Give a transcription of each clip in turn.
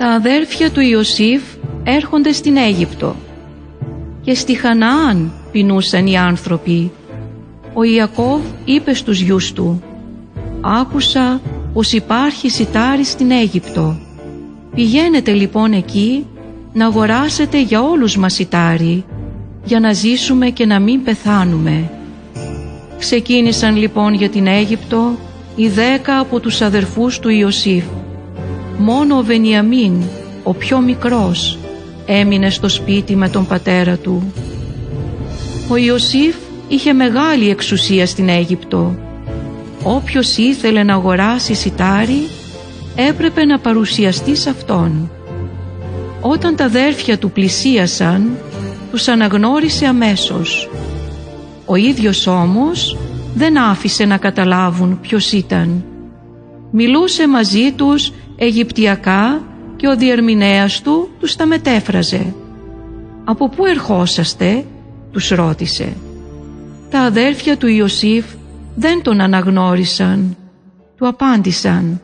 Τα αδέρφια του Ιωσήφ έρχονται στην Αίγυπτο και στη Χαναάν πεινούσαν οι άνθρωποι. Ο Ιακώβ είπε στους γιους του «Άκουσα πως υπάρχει σιτάρι στην Αίγυπτο. Πηγαίνετε λοιπόν εκεί να αγοράσετε για όλους μας σιτάρι για να ζήσουμε και να μην πεθάνουμε». Ξεκίνησαν λοιπόν για την Αίγυπτο οι δέκα από τους αδερφούς του Ιωσήφ. Μόνο ο Βενιαμίν, ο πιο μικρός, έμεινε στο σπίτι με τον πατέρα του. Ο Ιωσήφ είχε μεγάλη εξουσία στην Αίγυπτο. Όποιος ήθελε να αγοράσει σιτάρι έπρεπε να παρουσιαστεί σε αυτόν. Όταν τα αδέρφια του πλησίασαν, τους αναγνώρισε αμέσως. Ο ίδιος όμως δεν άφησε να καταλάβουν ποιος ήταν. Μιλούσε μαζί τους Αιγυπτιακά και ο διερμηνέας του τους τα μετέφραζε. «Από πού ερχόσαστε» τους ρώτησε. Τα αδέρφια του Ιωσήφ δεν τον αναγνώρισαν. Του απάντησαν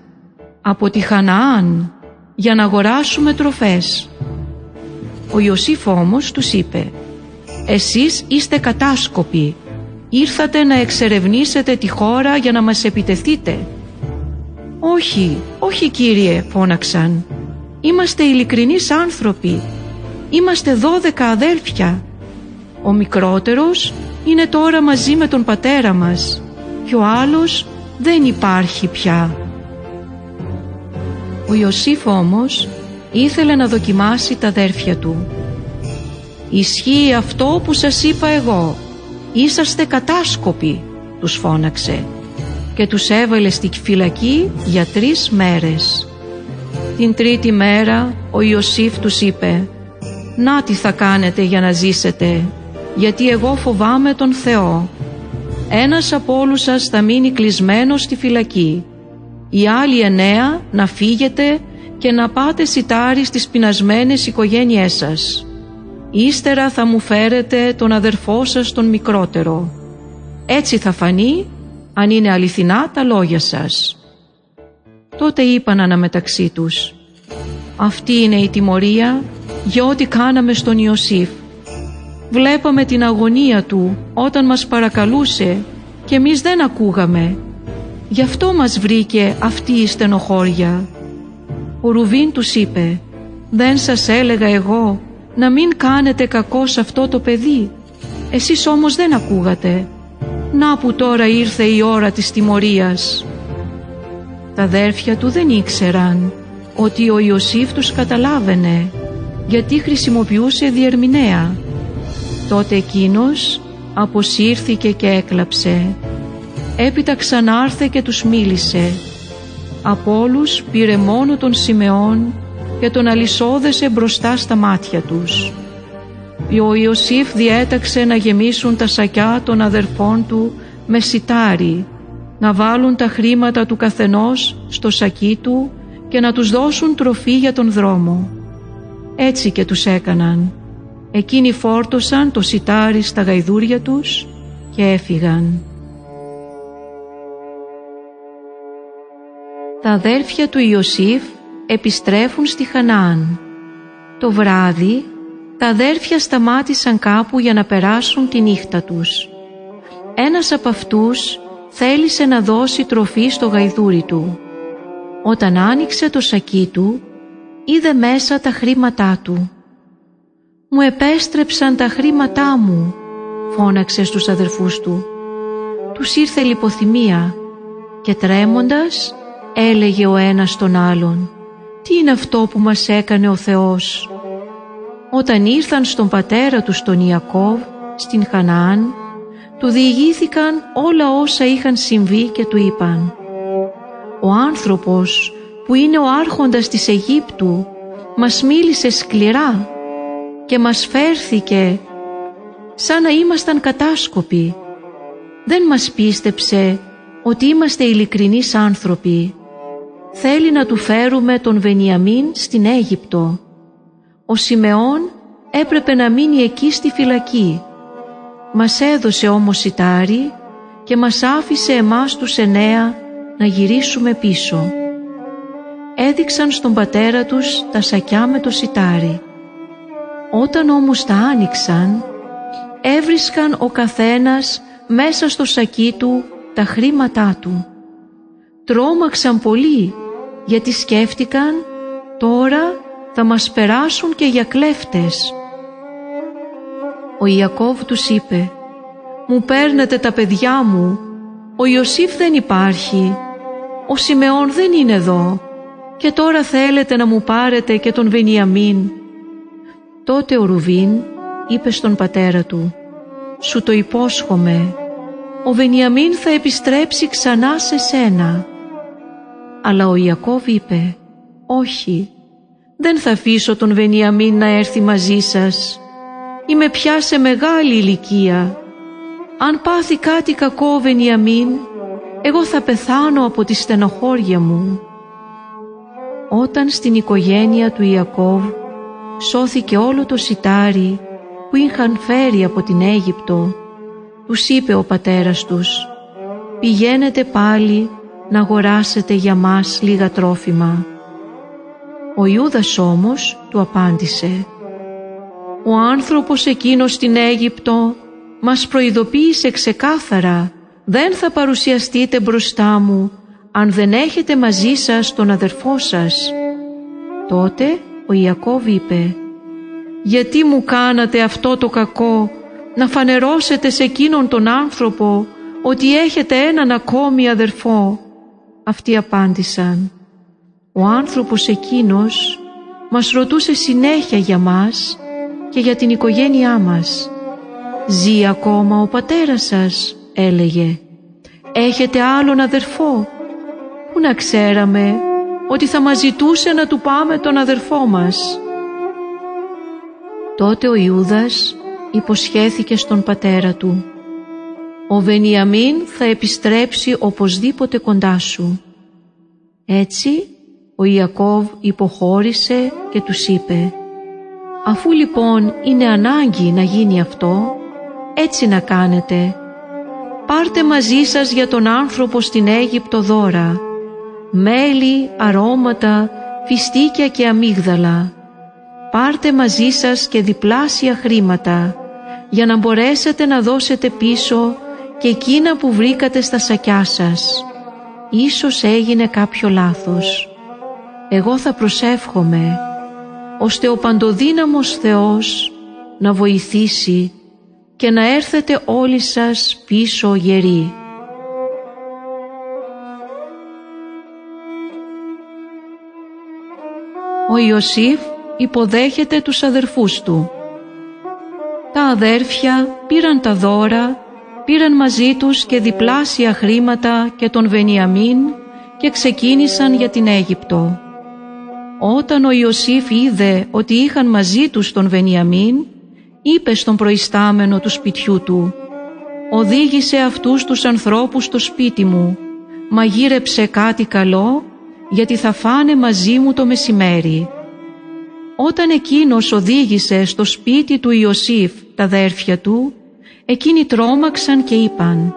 «Από τη Χαναάν για να αγοράσουμε τροφές». Ο Ιωσήφ όμως τους είπε «Εσείς είστε κατάσκοποι, ήρθατε να εξερευνήσετε τη χώρα για να μας επιτεθείτε». «Όχι, όχι κύριε» φώναξαν Είμαστε ειλικρινείς άνθρωποι. Είμαστε δώδεκα αδέλφια. Ο μικρότερος είναι τώρα μαζί με τον πατέρα μας και ο άλλος δεν υπάρχει πια. Ο Ιωσήφ όμως ήθελε να δοκιμάσει τα αδέρφια του. «Ισχύει αυτό που σας είπα εγώ. Είσαστε κατάσκοποι», τους φώναξε και τους έβαλε στη φυλακή για τρεις μέρες. Την τρίτη μέρα ο Ιωσήφ τους είπε «Να τι θα κάνετε για να ζήσετε, γιατί εγώ φοβάμαι τον Θεό. Ένας από όλους σας θα μείνει κλεισμένος στη φυλακή. Οι άλλοι εννέα να φύγετε και να πάτε σιτάρι στις πεινασμένες οικογένειές σας. Ύστερα θα μου φέρετε τον αδερφό σας τον μικρότερο. Έτσι θα φανεί αν είναι αληθινά τα λόγια σας». Τότε είπαν αναμεταξύ τους «Αυτή είναι η τιμωρία για ό,τι κάναμε στον Ιωσήφ. Βλέπαμε την αγωνία του όταν μας παρακαλούσε και εμείς δεν ακούγαμε. Γι' αυτό μας βρήκε αυτή η στενοχώρια». Ο Ρουβίν τους είπε «Δεν σας έλεγα εγώ να μην κάνετε κακό σε αυτό το παιδί. Εσείς όμως δεν ακούγατε. Να που τώρα ήρθε η ώρα της τιμωρίας». Τα αδέρφια του δεν ήξεραν ότι ο Ιωσήφ τους καταλάβαινε γιατί χρησιμοποιούσε διερμηνέα. Τότε εκείνος αποσύρθηκε και έκλαψε. Έπειτα ξανάρθε και τους μίλησε. Από όλους πήρε μόνο τον Σιμεών και τον αλυσόδεσε μπροστά στα μάτια τους. Ο Ιωσήφ διέταξε να γεμίσουν τα σακιά των αδερφών του με σιτάρι να βάλουν τα χρήματα του καθενός στο σακί του και να τους δώσουν τροφή για τον δρόμο. Έτσι και τους έκαναν. Εκείνοι φόρτωσαν το σιτάρι στα γαϊδούρια τους και έφυγαν. Τα αδέρφια του Ιωσήφ επιστρέφουν στη Χανάαν. Το βράδυ τα αδέρφια σταμάτησαν κάπου για να περάσουν τη νύχτα τους. Ένας από αυτούς θέλησε να δώσει τροφή στο γαϊδούρι του. Όταν άνοιξε το σακί του, είδε μέσα τα χρήματά του. «Μου επέστρεψαν τα χρήματά μου», φώναξε στους αδερφούς του. Τους ήρθε λιποθυμία και τρέμοντας έλεγε ο ένας τον άλλον «Τι είναι αυτό που μας έκανε ο Θεός» Όταν ήρθαν στον πατέρα τους τον Ιακώβ, στην Χαναάν, του διηγήθηκαν όλα όσα είχαν συμβεί και του είπαν «Ο άνθρωπος που είναι ο άρχοντας της Αιγύπτου μας μίλησε σκληρά και μας φέρθηκε σαν να ήμασταν κατάσκοποι. Δεν μας πίστεψε ότι είμαστε ειλικρινείς άνθρωποι. Θέλει να του φέρουμε τον Βενιαμίν στην Αίγυπτο. Ο Σιμεών έπρεπε να μείνει εκεί στη φυλακή μας έδωσε όμως σιτάρι και μας άφησε εμάς τους εννέα να γυρίσουμε πίσω. έδειξαν στον πατέρα τους τα σακιά με το σιτάρι. Όταν όμως τα άνοιξαν, έβρισκαν ο καθένας μέσα στο σακί του τα χρήματά του. Τρόμαξαν πολύ γιατί σκέφτηκαν τώρα θα μας περάσουν και για κλέφτες. Ο Ιακώβ τους είπε «Μου παίρνετε τα παιδιά μου, ο Ιωσήφ δεν υπάρχει, ο Σιμεών δεν είναι εδώ και τώρα θέλετε να μου πάρετε και τον Βενιαμίν». Τότε ο Ρουβίν είπε στον πατέρα του «Σου το υπόσχομαι, ο Βενιαμίν θα επιστρέψει ξανά σε σένα». Αλλά ο Ιακώβ είπε «Όχι, δεν θα αφήσω τον Βενιαμίν να έρθει μαζί σας. Είμαι πια σε μεγάλη ηλικία. Αν πάθει κάτι κακό ο Βενιαμίν, εγώ θα πεθάνω από τη στενοχώρια μου». Όταν στην οικογένεια του Ιακώβ σώθηκε όλο το σιτάρι που είχαν φέρει από την Αίγυπτο, τους είπε ο πατέρας τους «Πηγαίνετε πάλι να αγοράσετε για μας λίγα τρόφιμα». Ο Ιούδας όμως του απάντησε «Ο άνθρωπος εκείνος στην Αίγυπτο μας προειδοποίησε ξεκάθαρα δεν θα παρουσιαστείτε μπροστά μου αν δεν έχετε μαζί σας τον αδερφό σας». Τότε ο Ιακώβ είπε «Γιατί μου κάνατε αυτό το κακό να φανερώσετε σε εκείνον τον άνθρωπο ότι έχετε έναν ακόμη αδερφό». Αυτοί απάντησαν «Ο άνθρωπος εκείνος μας ρωτούσε συνέχεια για μας και για την οικογένειά μας. Ζει ακόμα ο πατέρας σας» έλεγε «Έχετε άλλον αδερφό» Πού να ξέραμε ότι θα μας ζητούσε να του πάμε τον αδερφό μας. Τότε ο Ιούδας υποσχέθηκε στον πατέρα του «Ο Βενιαμίν θα επιστρέψει οπωσδήποτε κοντά σου». Έτσι ο Ιακώβ υποχώρησε και τους είπε «Αφού λοιπόν είναι ανάγκη να γίνει αυτό, έτσι να κάνετε. Πάρτε μαζί σας για τον άνθρωπο στην Αίγυπτο δώρα, μέλι, αρώματα, φιστίκια και αμύγδαλα. Πάρτε μαζί σας και διπλάσια χρήματα, για να μπορέσετε να δώσετε πίσω και εκείνα που βρήκατε στα σακιά σας. Ίσως έγινε κάποιο λάθος. Εγώ θα προσεύχομαι, ώστε ο παντοδύναμος Θεός να βοηθήσει και να έρθετε όλοι σας πίσω γεροί. Ο Ιωσήφ υποδέχεται τους αδερφούς του. Τα αδέρφια πήραν τα δώρα, πήραν μαζί τους και διπλάσια χρήματα και τον Βενιαμίν και ξεκίνησαν για την Αίγυπτο. Όταν ο Ιωσήφ είδε ότι είχαν μαζί τους τον Βενιαμίν, είπε στον προϊστάμενο του σπιτιού του «Οδήγησε αυτούς τους ανθρώπους στο σπίτι μου, μαγείρεψε κάτι καλό, γιατί θα φάνε μαζί μου το μεσημέρι». Όταν εκείνος οδήγησε στο σπίτι του Ιωσήφ τα αδέρφια του, εκείνοι τρόμαξαν και είπαν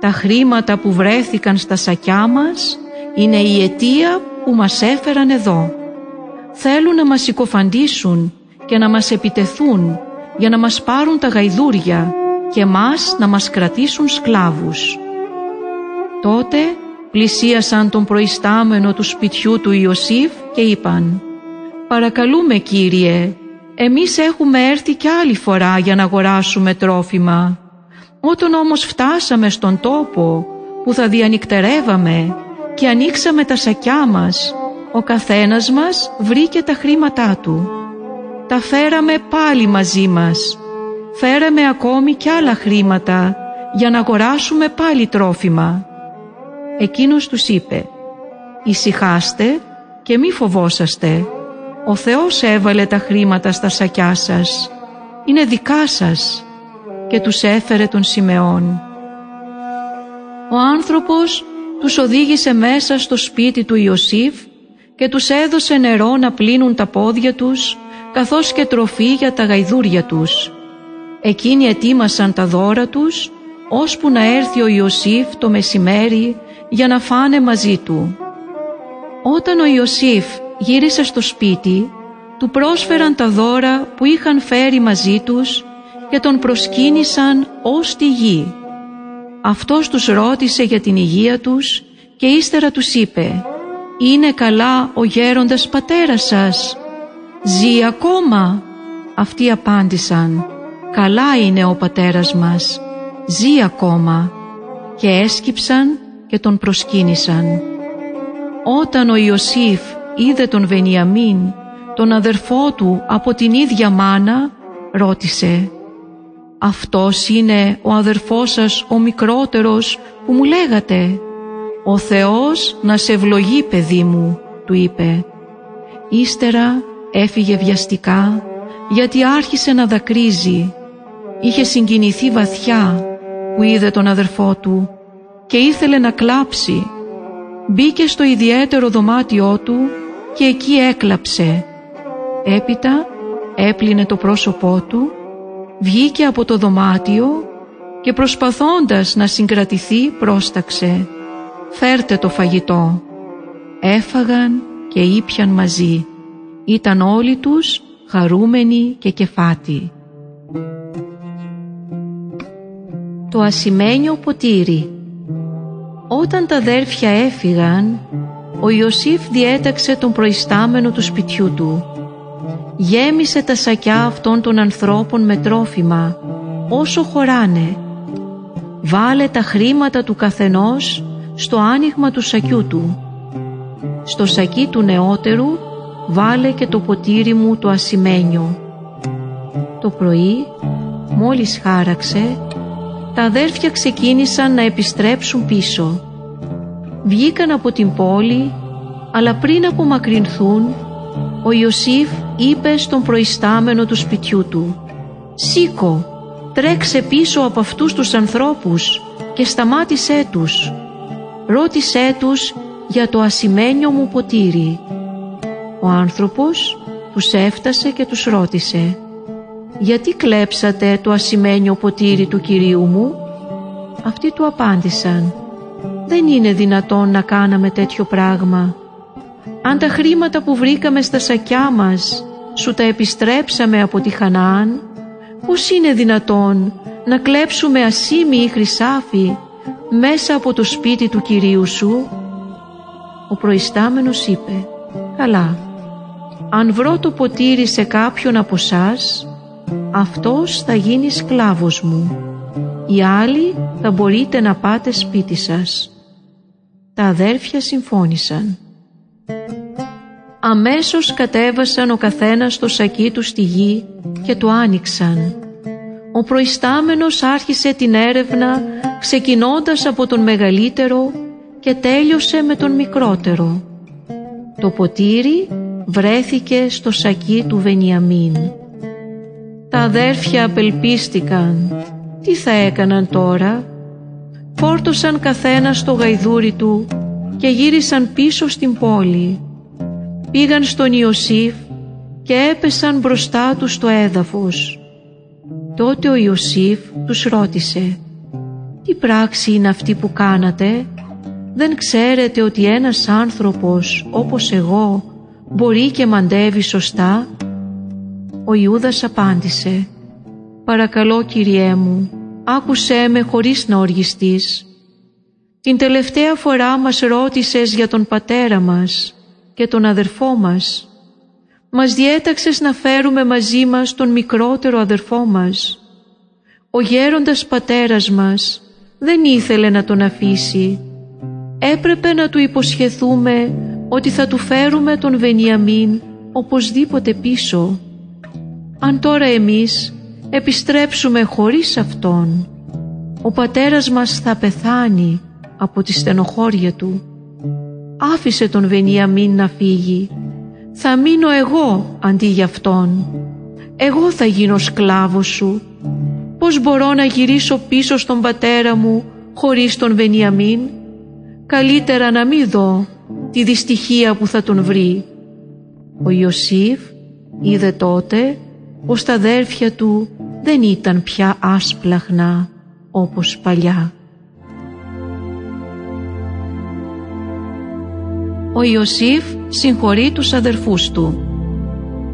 «Τα χρήματα που βρέθηκαν στα σακιά μας είναι η αιτία που μας έφεραν εδώ. Θέλουν να μας συκοφαντήσουν και να μας επιτεθούν για να μας πάρουν τα γαϊδούρια και μας να μας κρατήσουν σκλάβους. Τότε πλησίασαν τον προϊστάμενο του σπιτιού του Ιωσήφ και είπαν «Παρακαλούμε Κύριε, εμείς έχουμε έρθει κι άλλη φορά για να αγοράσουμε τρόφιμα. Όταν όμως φτάσαμε στον τόπο που θα διανυκτερεύαμε και ανοίξαμε τα σακιά μας, ο καθένας μας βρήκε τα χρήματά του. Τα φέραμε πάλι μαζί μας. Φέραμε ακόμη κι άλλα χρήματα για να αγοράσουμε πάλι τρόφιμα. Εκείνος τους είπε «Ησυχάστε και μη φοβόσαστε. Ο Θεός έβαλε τα χρήματα στα σακιά σας. Είναι δικά σας» και τους έφερε τον Σιμεών. Ο άνθρωπος τους οδήγησε μέσα στο σπίτι του Ιωσήφ και τους έδωσε νερό να πλύνουν τα πόδια τους καθώς και τροφή για τα γαϊδούρια τους. Εκείνοι ετοίμασαν τα δώρα τους ώσπου να έρθει ο Ιωσήφ το μεσημέρι για να φάνε μαζί του. Όταν ο Ιωσήφ γύρισε στο σπίτι, του πρόσφεραν τα δώρα που είχαν φέρει μαζί τους και τον προσκύνησαν ως τη γη. Αυτός τους ρώτησε για την υγεία τους και ύστερα τους είπε «Είναι καλά ο γέροντας πατέρας σας, ζει ακόμα» Αυτοί απάντησαν. «Καλά είναι ο πατέρας μας, ζει ακόμα» και έσκυψαν και τον προσκύνησαν. Όταν ο Ιωσήφ είδε τον Βενιαμίν, τον αδερφό του από την ίδια μάνα, ρώτησε «Αυτός είναι ο αδερφός σας ο μικρότερος που μου λέγατε» «Ο Θεός να σε ευλογεί παιδί μου» του είπε. Ύστερα έφυγε βιαστικά γιατί άρχισε να δακρύζει. Είχε συγκινηθεί βαθιά που είδε τον αδερφό του και ήθελε να κλάψει. Μπήκε στο ιδιαίτερο δωμάτιό του και εκεί έκλαψε. Έπειτα έπλυνε το πρόσωπό του, βγήκε από το δωμάτιο και προσπαθώντας να συγκρατηθεί πρόσταξε «Φέρτε το φαγητό». Έφαγαν και ήπιαν μαζί. Ήταν όλοι τους χαρούμενοι και κεφάτοι. Το ασημένιο ποτήρι Όταν τα αδέρφια έφυγαν, ο Ιωσήφ διέταξε τον προϊστάμενο του σπιτιού του. Γέμισε τα σακιά αυτών των ανθρώπων με τρόφιμα, όσο χωράνε. Βάλε τα χρήματα του καθενός στο άνοιγμα του σακιού του. Στο σακί του νεότερου βάλε και το ποτήρι μου το ασημένιο. Το πρωί, μόλις χάραξε, τα αδέρφια ξεκίνησαν να επιστρέψουν πίσω. Βγήκαν από την πόλη, αλλά πριν απομακρυνθούν, ο Ιωσήφ είπε στον προϊστάμενο του σπιτιού του «Σήκω, τρέξε πίσω από αυτούς τους ανθρώπους και σταμάτησέ τους. Ρώτησέ τους για το ασημένιο μου ποτήρι». Ο άνθρωπος τους έφτασε και τους ρώτησε «Γιατί κλέψατε το ασημένιο ποτήρι του Κυρίου μου» Αυτοί του απάντησαν «Δεν είναι δυνατόν να κάναμε τέτοιο πράγμα. Αν τα χρήματα που βρήκαμε στα σακιά μας σου τα επιστρέψαμε από τη Χανάαν, πώς είναι δυνατόν να κλέψουμε ασήμι ή χρυσάφι μέσα από το σπίτι του Κυρίου σου» Ο προϊστάμενος είπε «Καλά, αν βρω το ποτήρι σε κάποιον από σας, αυτός θα γίνει σκλάβος μου. Οι άλλοι θα μπορείτε να πάτε σπίτι σας. Τα αδέρφια συμφώνησαν. Αμέσως κατέβασαν ο καθένας το σακί του στη γη και το άνοιξαν. Ο προϊστάμενος άρχισε την έρευνα ξεκινώντας από τον μεγαλύτερο και τέλειωσε με τον μικρότερο. Το ποτήρι βρέθηκε στο σακί του Βενιαμίν. Τα αδέρφια απελπίστηκαν. Τι θα έκαναν τώρα; Φόρτωσαν καθένα στο γαϊδούρι του και γύρισαν πίσω στην πόλη. Πήγαν στον Ιωσήφ και έπεσαν μπροστά τους στο έδαφος. Τότε ο Ιωσήφ τους ρώτησε «Τι πράξη είναι αυτή που κάνατε» δεν ξέρετε ότι ένας άνθρωπος όπως εγώ μπορεί και μαντεύει σωστά» Ο Ιούδας απάντησε «Παρακαλώ Κυριέ μου, άκουσέ με χωρίς να οργιστείς. Την τελευταία φορά μας ρώτησες για τον πατέρα μας και τον αδερφό μας. Μας διέταξες να φέρουμε μαζί μας τον μικρότερο αδερφό μας. Ο γέροντας πατέρας μας δεν ήθελε να τον αφήσει. Έπρεπε να του υποσχεθούμε ότι θα του φέρουμε τον Βενιαμίν οπωσδήποτε πίσω. Αν τώρα εμείς επιστρέψουμε χωρίς Αυτόν, ο πατέρας μας θα πεθάνει από τη στενοχώρια του. Άφησε τον Βενιαμίν να φύγει. Θα μείνω εγώ αντί για Αυτόν. Εγώ θα γίνω σκλάβος σου. Πώς μπορώ να γυρίσω πίσω στον πατέρα μου χωρίς τον Βενιαμίν; Καλύτερα να μην δω τη δυστυχία που θα τον βρει. Ο Ιωσήφ είδε τότε πως τα αδέρφια του δεν ήταν πια άσπλαχνα όπως παλιά. Ο Ιωσήφ συγχωρεί τους αδερφούς του.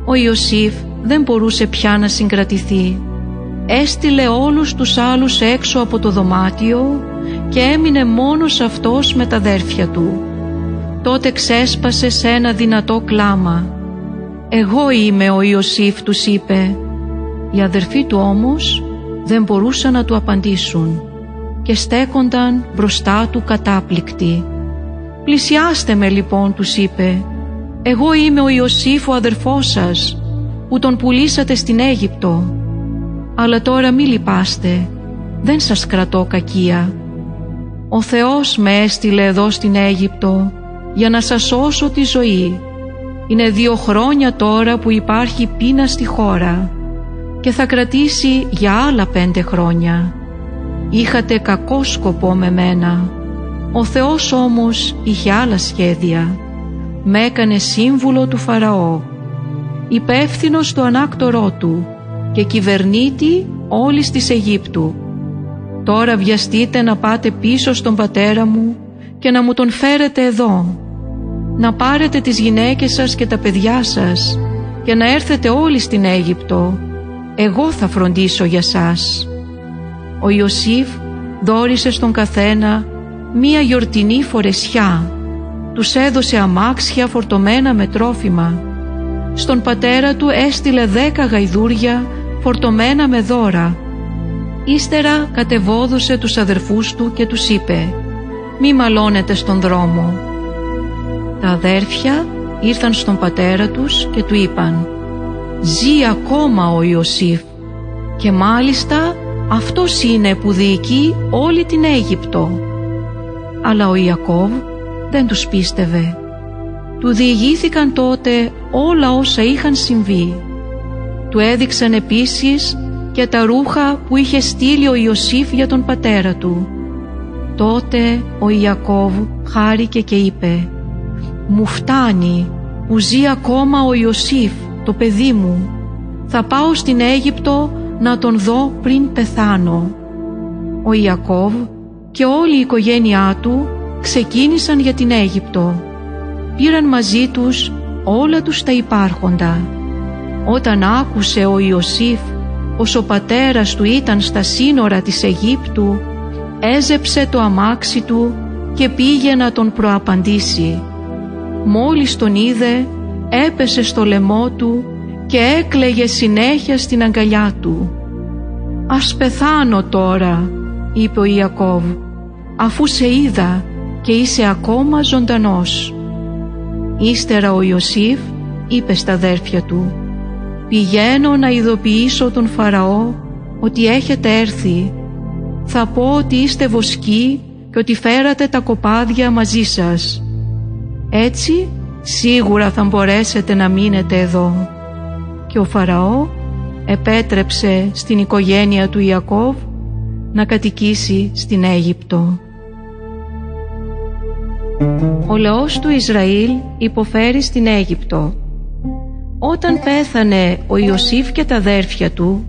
Ο Ιωσήφ δεν μπορούσε πια να συγκρατηθεί. Έστειλε όλους τους άλλους έξω από το δωμάτιο και έμεινε μόνος αυτός με τα αδέρφια του. Τότε ξέσπασε σε ένα δυνατό κλάμα. «Εγώ είμαι ο Ιωσήφ» τους είπε. Οι αδερφοί του όμως δεν μπορούσαν να του απαντήσουν και στέκονταν μπροστά του κατάπληκτοι. «Πλησιάστε με λοιπόν» τους είπε. «Εγώ είμαι ο Ιωσήφ ο αδερφός σας που τον πουλήσατε στην Αίγυπτο. Αλλά τώρα μη λυπάστε, δεν σας κρατώ κακία. Ο Θεός με έστειλε εδώ στην Αίγυπτο για να σας σώσω τη ζωή. Είναι δύο χρόνια τώρα που υπάρχει πείνα στη χώρα και θα κρατήσει για άλλα πέντε χρόνια. Είχατε κακό σκοπό με μένα. Ο Θεός όμως είχε άλλα σχέδια. Με έκανε σύμβουλο του Φαραώ, υπεύθυνος στο ανάκτορό του και κυβερνήτη όλης της Αιγύπτου. Τώρα βιαστείτε να πάτε πίσω στον πατέρα μου και να μου τον φέρετε εδώ. Να πάρετε τις γυναίκες σας και τα παιδιά σας και να έρθετε όλοι στην Αίγυπτο. Εγώ θα φροντίσω για σας. Ο Ιωσήφ δόρισε στον καθένα μία γιορτινή φορεσιά. Τους έδωσε αμάξια φορτωμένα με τρόφιμα. Στον πατέρα του έστειλε δέκα γαϊδούρια φορτωμένα με δώρα. Ύστερα κατεβόδουσε τους αδερφούς του και τους είπε «Μη μαλώνετε στον δρόμο». Τα αδέρφια ήρθαν στον πατέρα τους και του είπαν «Ζει ακόμα ο Ιωσήφ και μάλιστα αυτός είναι που διοικεί όλη την Αίγυπτο». Αλλά ο Ιακώβ δεν τους πίστευε. Του διηγήθηκαν τότε όλα όσα είχαν συμβεί. Του έδειξαν επίσης και τα ρούχα που είχε στείλει ο Ιωσήφ για τον πατέρα του. Τότε ο Ιακώβ χάρηκε και είπε «Μου φτάνει που ζει ακόμα ο Ιωσήφ, το παιδί μου. Θα πάω στην Αίγυπτο να τον δω πριν πεθάνω». Ο Ιακώβ και όλη η οικογένειά του ξεκίνησαν για την Αίγυπτο. Πήραν μαζί τους όλα τους τα υπάρχοντα. Όταν άκουσε ο Ιωσήφ πως ο πατέρας του ήταν στα σύνορα της Αιγύπτου, έζεψε το αμάξι του και πήγε να τον προαπαντήσει. Μόλις τον είδε, έπεσε στο λαιμό του και έκλαιγε συνέχεια στην αγκαλιά του. «Ας πεθάνω τώρα», είπε ο Ιακώβ, «αφού σε είδα και είσαι ακόμα ζωντανός». Ύστερα ο Ιωσήφ είπε στα αδέρφια του «Πηγαίνω να ειδοποιήσω τον Φαραώ ότι έχετε έρθει. Θα πω ότι είστε βοσκοί και ότι φέρατε τα κοπάδια μαζί σας. Έτσι σίγουρα θα μπορέσετε να μείνετε εδώ». Και ο Φαραώ επέτρεψε στην οικογένεια του Ιακώβ να κατοικήσει στην Αίγυπτο. Ο λαός του Ισραήλ υποφέρει στην Αίγυπτο. Όταν πέθανε ο Ιωσήφ και τα αδέρφια του,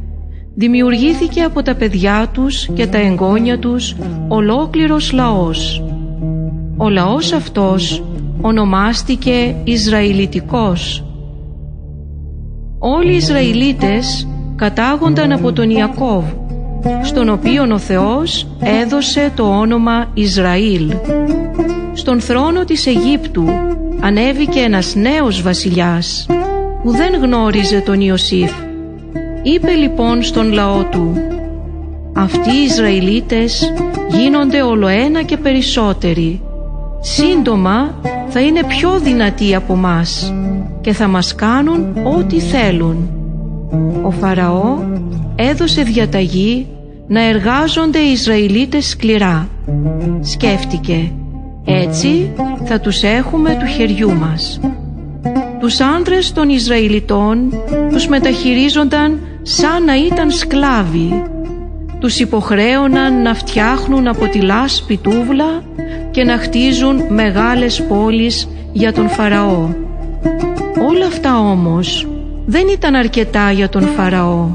δημιουργήθηκε από τα παιδιά τους και τα εγγόνια τους ολόκληρος λαός. Ο λαός αυτός ονομάστηκε Ισραηλιτικός. Όλοι οι Ισραηλίτες κατάγονταν από τον Ιακώβ, στον οποίον ο Θεός έδωσε το όνομα Ισραήλ. Στον θρόνο της Αιγύπτου ανέβηκε ένας νέος βασιλιάς που δεν γνώριζε τον Ιωσήφ. Είπε λοιπόν στον λαό του «Αυτοί οι Ισραηλίτες γίνονται όλο ένα και περισσότεροι. Σύντομα θα είναι πιο δυνατοί από μας και θα μας κάνουν ό,τι θέλουν». Ο Φαραώ έδωσε διαταγή να εργάζονται οι Ισραηλίτες σκληρά. Σκέφτηκε «Έτσι θα τους έχουμε του χεριού μας». Τους άντρες των Ισραηλιτών τους μεταχειρίζονταν σαν να ήταν σκλάβοι. Τους υποχρέωναν να φτιάχνουν από τη λάσπη τούβλα και να χτίζουν μεγάλες πόλεις για τον Φαραώ. Όλα αυτά όμως δεν ήταν αρκετά για τον Φαραώ.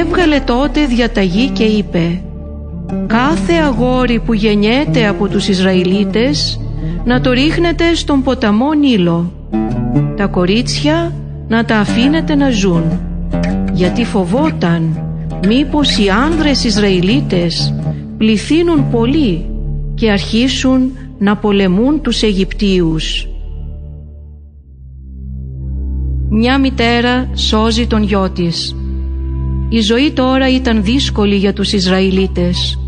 Έβγαλε τότε διαταγή και είπε «Κάθε αγόρι που γεννιέται από τους Ισραηλίτες να το ρίχνετε στον ποταμό Νείλο. Τα κορίτσια να τα αφήνετε να ζουν. Γιατί φοβόταν μήπως οι άνδρες Ισραηλίτες πληθύνουν πολύ και αρχίσουν να πολεμούν τους Αιγυπτίους. Μια μητέρα σώζει τον γιο της. Η ζωή τώρα ήταν δύσκολη για τους Ισραηλίτες.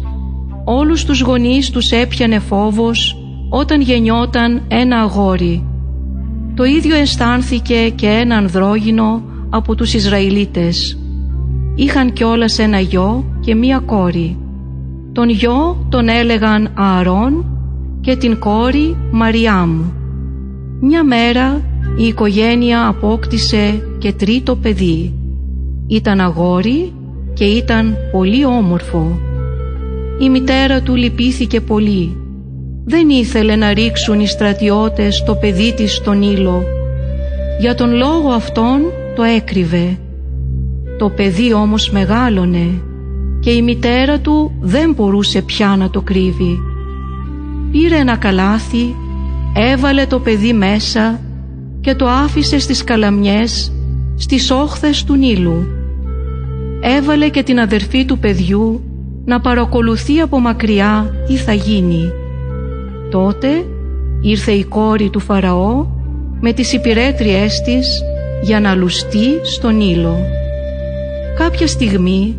Όλους τους γονείς τους έπιανε φόβος όταν γεννιόταν ένα αγόρι. Το ίδιο αισθάνθηκε και ένα ανδρόγυνο από τους Ισραηλίτες. Είχαν κιόλας ένα γιο και μία κόρη. Τον γιο τον έλεγαν Ααρών και την κόρη Μαριάμ. Μια μέρα η οικογένεια απόκτησε και τρίτο παιδί. Ήταν αγόρι και ήταν πολύ όμορφο. Η μητέρα του λυπήθηκε πολύ. Δεν ήθελε να ρίξουν οι στρατιώτες το παιδί της στον ήλο. Για τον λόγο αυτόν το έκρυβε. Το παιδί όμως μεγάλωνε και η μητέρα του δεν μπορούσε πια να το κρύβει. Πήρε ένα καλάθι, έβαλε το παιδί μέσα και το άφησε στις καλαμιές, στις όχθες του Νείλου. Έβαλε και την αδερφή του παιδιού να παρακολουθεί από μακριά τι θα γίνει. Τότε ήρθε η κόρη του Φαραώ με τις υπηρέτριές της για να λουστεί στον Νείλο. Κάποια στιγμή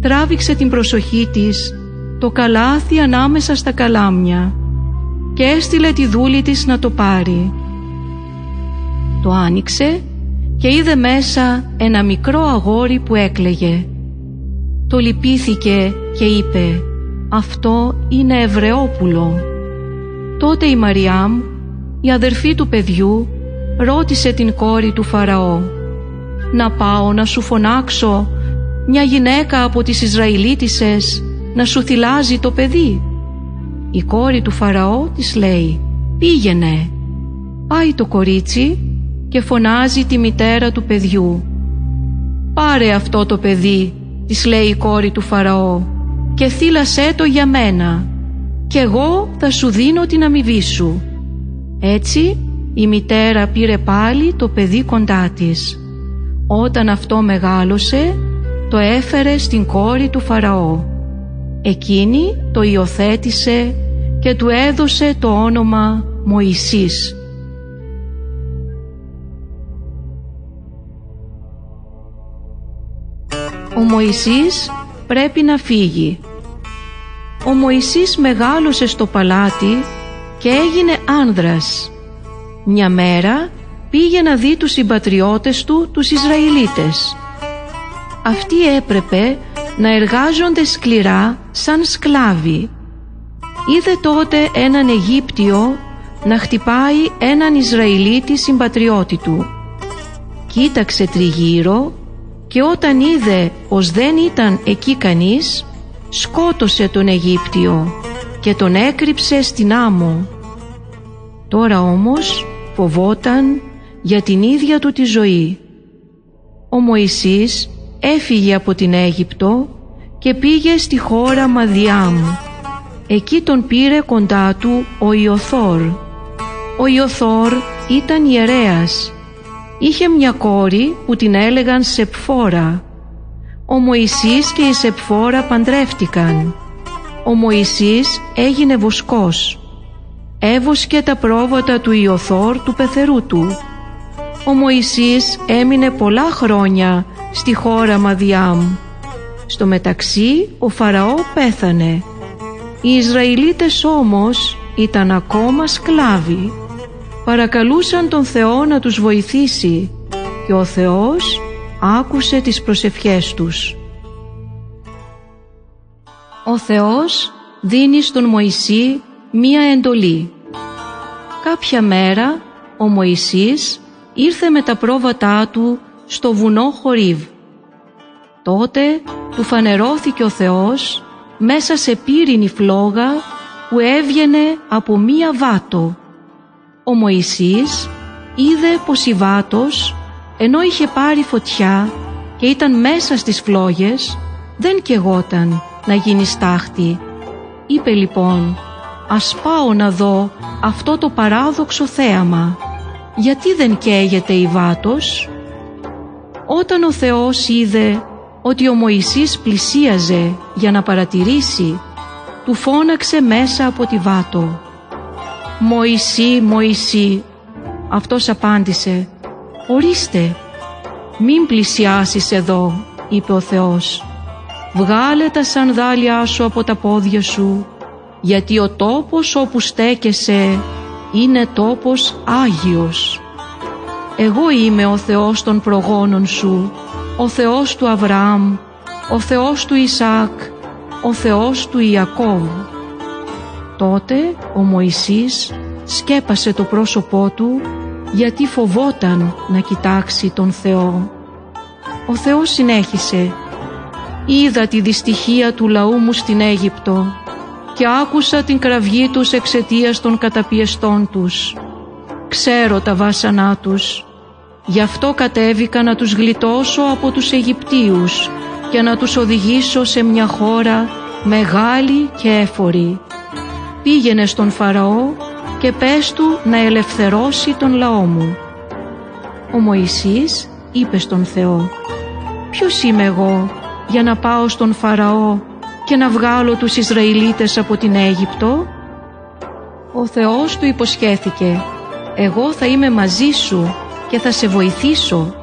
τράβηξε την προσοχή της το καλάθι ανάμεσα στα καλάμια και έστειλε τη δούλη της να το πάρει. Το άνοιξε και είδε μέσα ένα μικρό αγόρι που έκλαιγε. Το λυπήθηκε και είπε «Αυτό είναι Εβραιόπουλο». Τότε η Μαριάμ, η αδερφή του παιδιού, ρώτησε την κόρη του Φαραώ «Να πάω να σου φωνάξω μια γυναίκα από τις Ισραηλίτισες να σου θυλάζει το παιδί» Η κόρη του Φαραώ της λέει «Πήγαινε». Πάει το κορίτσι και φωνάζει τη μητέρα του παιδιού. «Πάρε αυτό το παιδί», της λέει η κόρη του Φαραώ «και θύλασέ το για μένα και εγώ θα σου δίνω την αμοιβή σου». Έτσι η μητέρα πήρε πάλι το παιδί κοντά της. Όταν αυτό μεγάλωσε το έφερε στην κόρη του Φαραώ. Εκείνη το υιοθέτησε και του έδωσε το όνομα Μωυσής. Ο Μωυσής πρέπει να φύγει. Ο Μωυσής μεγάλωσε στο παλάτι και έγινε άνδρας. Μια μέρα πήγε να δει τους συμπατριώτες του, τους Ισραηλίτες. Αυτοί έπρεπε να εργάζονται σκληρά σαν σκλάβοι. Είδε τότε έναν Αιγύπτιο να χτυπάει έναν Ισραηλίτη συμπατριώτη του. Κοίταξε τριγύρω και όταν είδε πως δεν ήταν εκεί κανείς σκότωσε τον Αιγύπτιο και τον έκρυψε στην άμμο. Τώρα όμως φοβόταν για την ίδια του τη ζωή. Ο Μωυσής έφυγε από την Αίγυπτο και πήγε στη χώρα Μαδιάμ. Εκεί τον πήρε κοντά του ο Ιωθόρ. Ο Ιωθόρ ήταν ιερέας είχε μια κόρη που την έλεγαν Σεπφόρα. Ο Μωυσής και η Σεπφόρα παντρεύτηκαν. Ο Μωυσής έγινε βοσκός. Έβοσκε τα πρόβατα του Ιωθόρ του πεθερού του. Ο Μωυσής έμεινε πολλά χρόνια στη χώρα Μαδιάμ. Στο μεταξύ ο Φαραώ πέθανε. Οι Ισραηλίτες όμως ήταν ακόμα σκλάβοι παρακαλούσαν τον Θεό να τους βοηθήσει και ο Θεός άκουσε τις προσευχές τους. Ο Θεός δίνει στον Μωυσή μία εντολή. Κάποια μέρα ο Μωυσής ήρθε με τα πρόβατά του στο βουνό Χορίβ. Τότε του φανερώθηκε ο Θεός μέσα σε πύρινη φλόγα που έβγαινε από μία βάτο ο Μωυσής είδε πως η βάτος ενώ είχε πάρει φωτιά και ήταν μέσα στις φλόγες δεν κεγόταν να γίνει στάχτη. Είπε λοιπόν «Ας πάω να δω αυτό το παράδοξο θέαμα γιατί δεν καίγεται η βάτος; Όταν ο Θεός είδε ότι ο Μωυσής πλησίαζε για να παρατηρήσει, του φώναξε μέσα από τη βάτο. «Μωυσή, Μωυσή», αυτός απάντησε «Ορίστε, μην πλησιάσεις εδώ», είπε ο Θεός. «Βγάλε τα σανδάλια σου από τα πόδια σου, γιατί ο τόπος όπου στέκεσαι είναι τόπος Άγιος. Εγώ είμαι ο Θεός των προγόνων σου, ο Θεός του Αβραάμ, ο Θεός του Ισaac, ο Θεός του Ιακώβ. Τότε ο Μωυσής σκέπασε το πρόσωπό του γιατί φοβόταν να κοιτάξει τον Θεό. Ο Θεός συνέχισε «Είδα τη δυστυχία του λαού μου στην Αίγυπτο και άκουσα την κραυγή τους εξαιτίας των καταπιεστών τους. Ξέρω τα βάσανά τους, γι' αυτό κατέβηκα να τους γλιτώσω από τους Αιγυπτίους και να τους οδηγήσω σε μια χώρα μεγάλη και έφορη. Πήγαινε στον Φαραώ και πες του να ελευθερώσει τον λαό μου. Ο Μωυσής είπε στον Θεό «Ποιος είμαι εγώ για να πάω στον Φαραώ και να βγάλω τους Ισραηλίτες από την Αίγυπτο» Ο Θεός του υποσχέθηκε «Εγώ θα είμαι μαζί σου και θα σε βοηθήσω»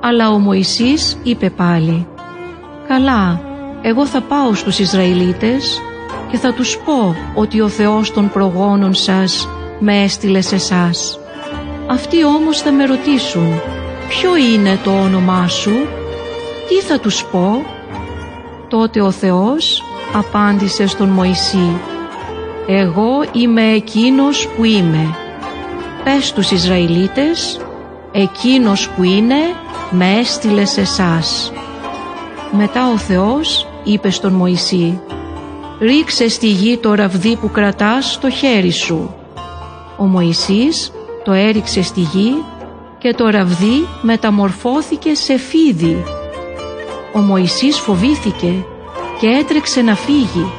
αλλά ο Μωυσής είπε πάλι «Καλά, εγώ θα πάω στους Ισραηλίτες και θα τους πω ότι ο Θεός των προγόνων σας με έστειλε σε εσάς. Αυτοί όμως θα με ρωτήσουν ποιο είναι το όνομά σου, τι θα τους πω; Τότε ο Θεός απάντησε στον Μωυσή «Εγώ είμαι εκείνος που είμαι. Πες στους Ισραηλίτες, εκείνος που είναι με έστειλε σε εσάς». Μετά ο Θεός είπε στον Μωυσή «Ρίξε στη γη το ραβδί που κρατάς στο χέρι σου». Ο Μωυσής το έριξε στη γη και το ραβδί μεταμορφώθηκε σε φίδι. Ο Μωυσής φοβήθηκε και έτρεξε να φύγει.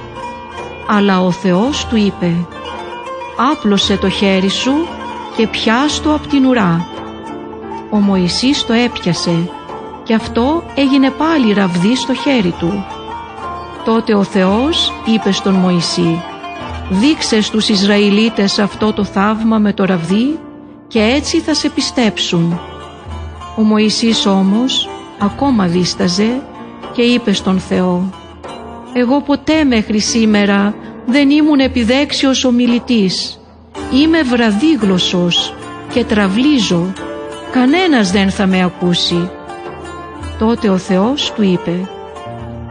Αλλά ο Θεός του είπε «Άπλωσε το χέρι σου και πιάστο απ' την ουρά». Ο Μωυσής το έπιασε και αυτό έγινε πάλι ραβδί στο χέρι του. Τότε ο Θεός είπε στον Μωυσή «Δείξε στους Ισραηλίτες αυτό το θαύμα με το ραβδί και έτσι θα σε πιστέψουν». Ο Μωυσής όμως ακόμα δίσταζε και είπε στον Θεό «Εγώ ποτέ μέχρι σήμερα δεν ήμουν επιδέξιος ομιλητής. Είμαι βραδίγλωσσος και τραυλίζω. Κανένας δεν θα με ακούσει». Τότε ο Θεός του είπε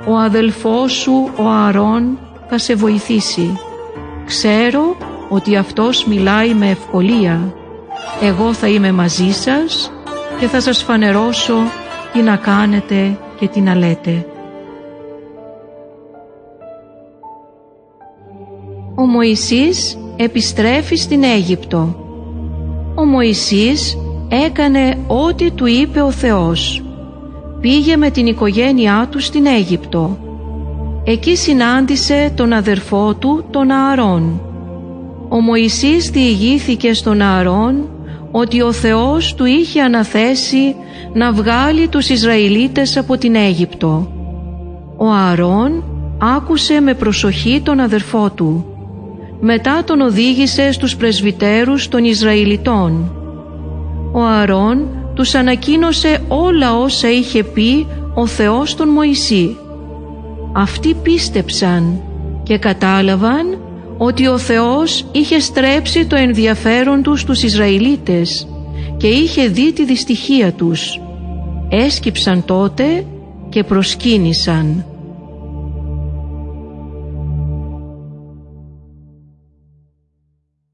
«Ο αδελφός σου ο Αρών θα σε βοηθήσει. Ξέρω ότι αυτός μιλάει με ευκολία. Εγώ θα είμαι μαζί σας και θα σας φανερώσω τι να κάνετε και τι να λέτε». Ο Μωυσής επιστρέφει στην Αίγυπτο. Ο Μωυσής έκανε ό,τι του είπε ο Θεός πήγε με την οικογένειά του στην Αίγυπτο. Εκεί συνάντησε τον αδερφό του τον Ααρών. Ο Μωυσής διηγήθηκε στον Ααρών ότι ο Θεός του είχε αναθέσει να βγάλει τους Ισραηλίτες από την Αίγυπτο. Ο Ααρών άκουσε με προσοχή τον αδερφό του. Μετά τον οδήγησε στους πρεσβυτέρους των Ισραηλιτών. Ο Ααρών τους ανακοίνωσε όλα όσα είχε πει ο Θεός τον Μωυσή. Αυτοί πίστεψαν και κατάλαβαν ότι ο Θεός είχε στρέψει το ενδιαφέρον τους στους Ισραηλίτες και είχε δει τη δυστυχία τους. Έσκυψαν τότε και προσκύνησαν.